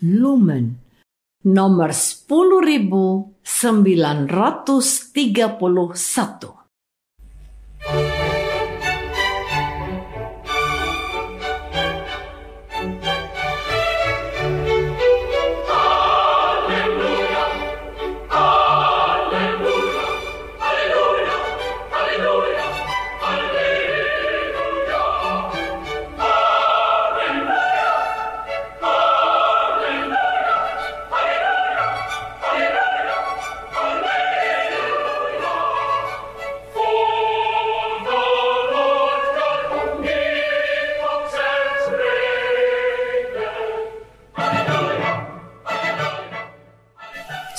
Lumen nomor 10931.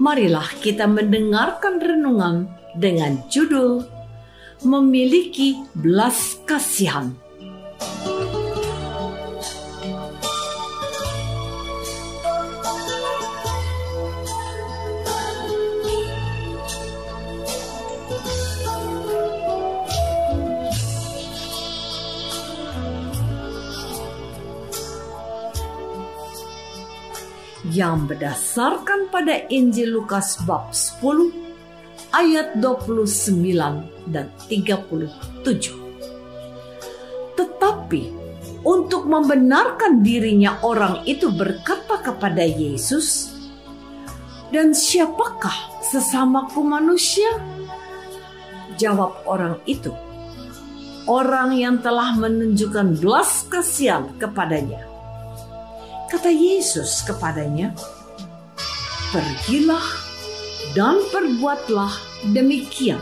marilah kita mendengarkan renungan dengan judul Memiliki Belas Kasihan. Yang berdasarkan pada Injil Lukas bab 10 ayat 29 dan 37. Tetapi untuk membenarkan dirinya orang itu berkata kepada Yesus, "Dan siapakah sesamaku manusia?" Jawab orang itu, "Orang yang telah menunjukkan belas kasihan kepadanya." Kata Yesus kepadanya, "Pergilah dan perbuatlah demikian."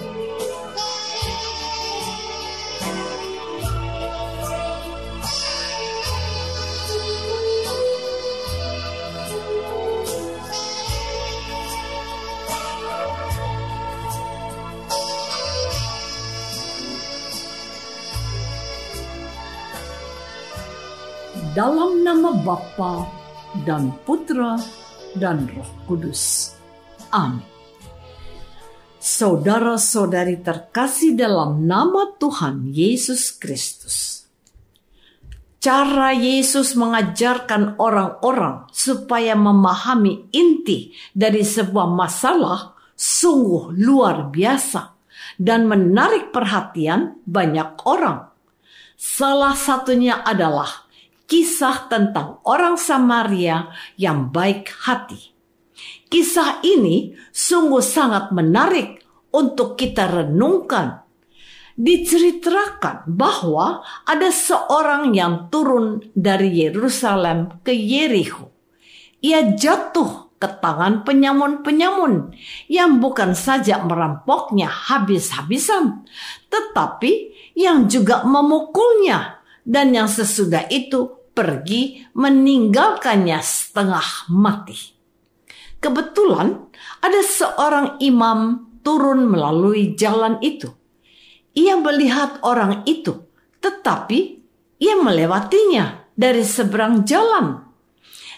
Dalam nama Bapa dan Putra dan Roh Kudus. Amin. Saudara-saudari terkasih dalam nama Tuhan Yesus Kristus. Cara Yesus mengajarkan orang-orang supaya memahami inti dari sebuah masalah sungguh luar biasa dan menarik perhatian banyak orang. Salah satunya adalah kisah tentang orang Samaria yang baik hati. Kisah ini sungguh sangat menarik untuk kita renungkan. Diceritakan bahwa ada seorang yang turun dari Yerusalem ke Yeriko. Ia jatuh ke tangan penyamun-penyamun yang bukan saja merampoknya habis-habisan, tetapi yang juga memukulnya dan yang sesudah itu pergi meninggalkannya setengah mati. Kebetulan ada seorang imam turun melalui jalan itu. Ia melihat orang itu, tetapi ia melewatinya dari seberang jalan.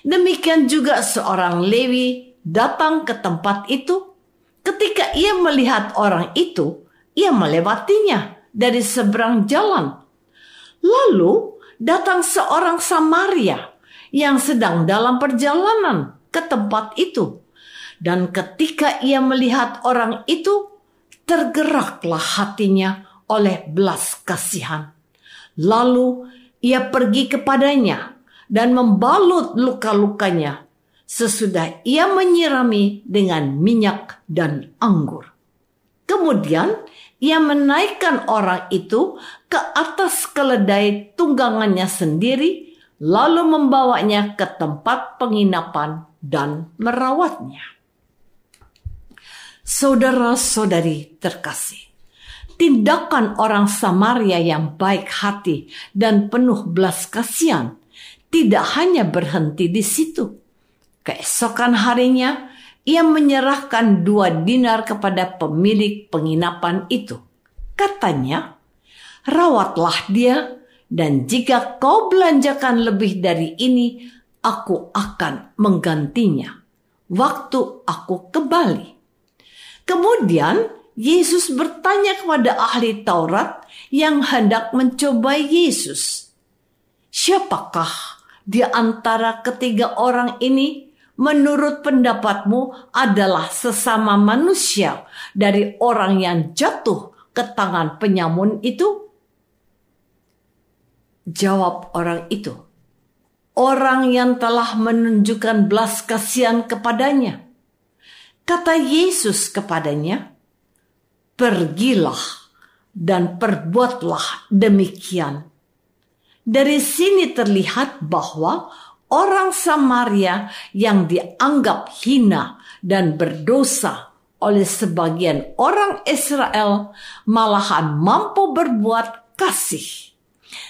Demikian juga seorang Lewi datang ke tempat itu. Ketika ia melihat orang itu, ia melewatinya dari seberang jalan. Lalu datang seorang Samaria yang sedang dalam perjalanan ke tempat itu. Dan ketika ia melihat orang itu, tergeraklah hatinya oleh belas kasihan. Lalu ia pergi kepadanya dan membalut luka-lukanya, sesudah ia menyirami dengan minyak dan anggur. Kemudian ia menaikkan orang itu ke atas keledai tunggangannya sendiri, lalu membawanya ke tempat penginapan dan merawatnya. Saudara-saudari terkasih, tindakan orang Samaria yang baik hati dan penuh belas kasihan tidak hanya berhenti di situ. Keesokan harinya, ia menyerahkan dua dinar kepada pemilik penginapan itu. Katanya, rawatlah dia, dan jika kau belanjakan lebih dari ini, aku akan menggantinya. Waktu aku kembali. Kemudian Yesus bertanya kepada ahli Taurat yang hendak mencobai Yesus, "Siapakah di antara ketiga orang ini menurut pendapatmu adalah sesama manusia dari orang yang jatuh ke tangan penyamun itu?" Jawab orang itu, "Orang yang telah menunjukkan belas kasihan kepadanya." Kata Yesus kepadanya, "Pergilah dan perbuatlah demikian." Dari sini terlihat bahwa orang Samaria yang dianggap hina dan berdosa oleh sebagian orang Israel malahan mampu berbuat kasih.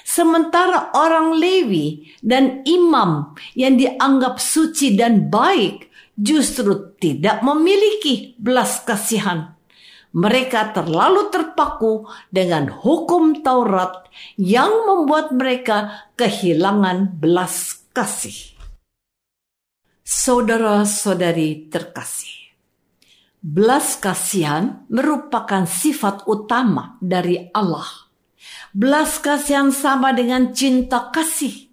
Sementara orang Lewi dan imam yang dianggap suci dan baik justru tidak memiliki belas kasihan. Mereka terlalu terpaku dengan hukum Taurat yang membuat mereka kehilangan belas kasih. Saudara-saudari terkasih, belas kasihan merupakan sifat utama dari Allah. Belas kasihan sama dengan cinta kasih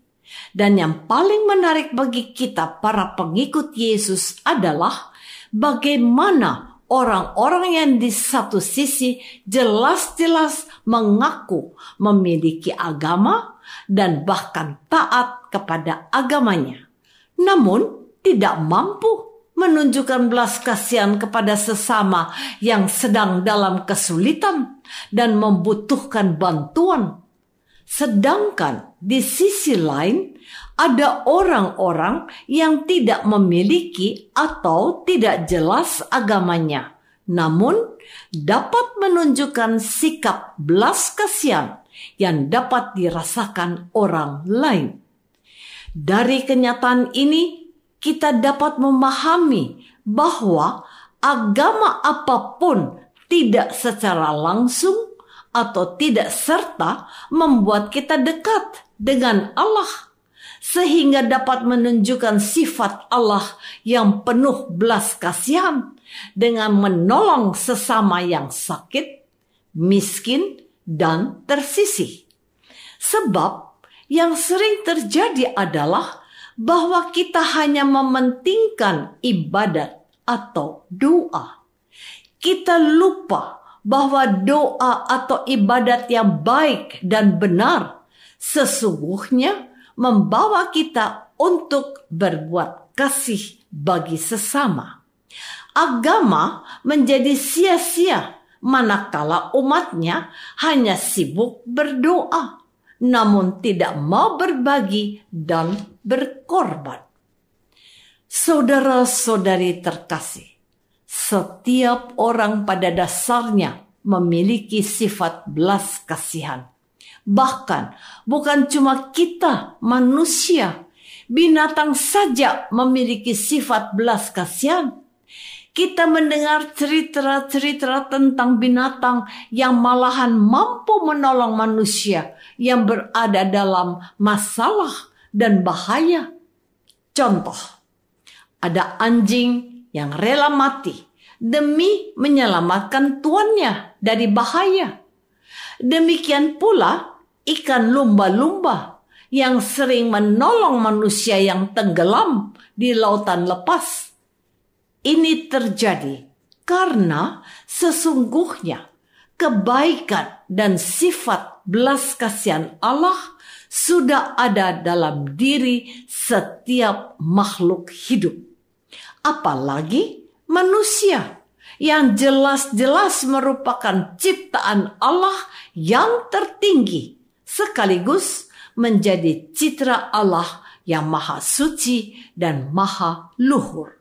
dan yang paling menarik bagi kita para pengikut Yesus adalah bagaimana orang-orang yang di satu sisi jelas-jelas mengaku memiliki agama dan bahkan taat kepada agamanya. Namun tidak mampu menunjukkan belas kasihan kepada sesama yang sedang dalam kesulitan dan membutuhkan bantuan. Sedangkan di sisi lain, ada orang-orang yang tidak memiliki atau tidak jelas agamanya, namun dapat menunjukkan sikap belas kasihan yang dapat dirasakan orang lain. Dari kenyataan ini, kita dapat memahami bahwa agama apa pun tidak secara langsung atau tidak serta membuat kita dekat dengan Allah sehingga dapat menunjukkan sifat Allah yang penuh belas kasihan dengan menolong sesama yang sakit, miskin, dan tersisih. Sebab yang sering terjadi adalah bahwa kita hanya mementingkan ibadat atau doa. Kita lupa bahwa doa atau ibadat yang baik dan benar sesungguhnya membawa kita untuk berbuat kasih bagi sesama. Agama menjadi sia-sia manakala umatnya hanya sibuk berdoa, namun tidak mau berbagi dan berkorban. Saudara-saudari terkasih, setiap orang pada dasarnya memiliki sifat belas kasihan Bahkan bukan cuma kita manusia, binatang saja memiliki sifat belas kasihan. Kita mendengar cerita-cerita tentang binatang yang malahan mampu menolong manusia yang berada dalam masalah dan bahaya. Contoh, ada anjing yang rela mati demi menyelamatkan tuannya dari bahaya. Demikian pula ikan lumba-lumba yang sering menolong manusia yang tenggelam di lautan lepas. Ini terjadi karena sesungguhnya kebaikan dan sifat belas kasihan Allah sudah ada dalam diri setiap makhluk hidup. apalagi manusia yang jelas-jelas merupakan ciptaan Allah yang tertinggi, sekaligus menjadi citra Allah yang maha suci dan maha luhur.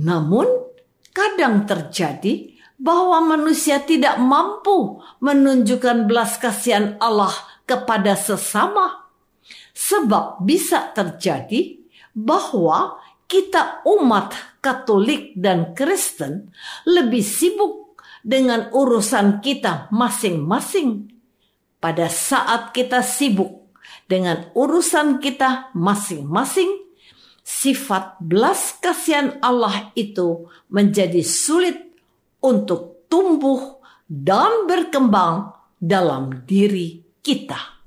Namun, kadang terjadi bahwa manusia tidak mampu menunjukkan belas kasihan Allah kepada sesama, sebab bisa terjadi bahwa kita umat Katolik dan Kristen lebih sibuk dengan urusan kita masing-masing. Pada saat kita sibuk dengan urusan kita masing-masing, sifat belas kasihan Allah itu menjadi sulit untuk tumbuh dan berkembang dalam diri kita.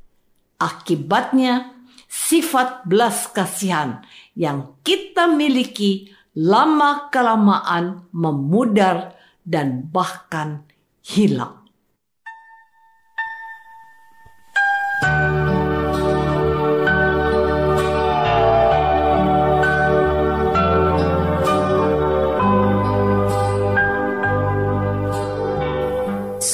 Akibatnya, sifat belas kasihan yang kita miliki lama-kelamaan memudar dan bahkan hilang.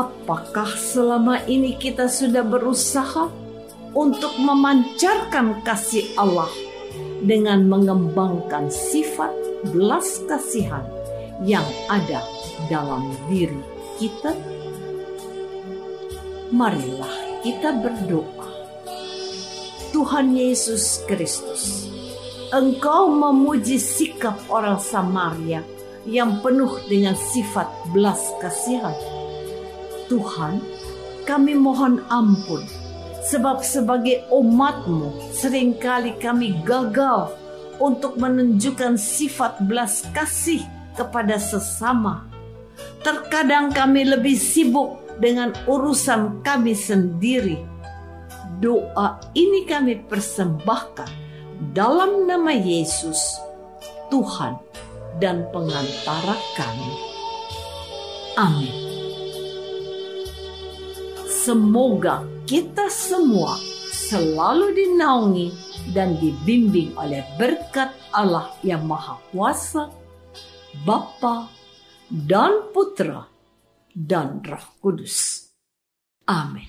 Apakah selama ini kita sudah berusaha untuk memancarkan kasih Allah dengan mengembangkan sifat belas kasihan yang ada dalam diri kita. Marilah kita berdoa. Tuhan Yesus Kristus, Engkau memuji sikap orang Samaria yang penuh dengan sifat belas kasihan. Tuhan, kami mohon ampun Sebab sebagai umatmu sering kali kami gagal untuk menunjukkan sifat belas kasih kepada sesama. Terkadang kami lebih sibuk dengan urusan kami sendiri. Doa ini kami persembahkan dalam nama Yesus, Tuhan dan pengantara kami. Amin. Semoga kita semua selalu dinaungi dan dibimbing oleh berkat Allah yang Maha Kuasa, Bapa dan Putra dan Roh Kudus. Amin.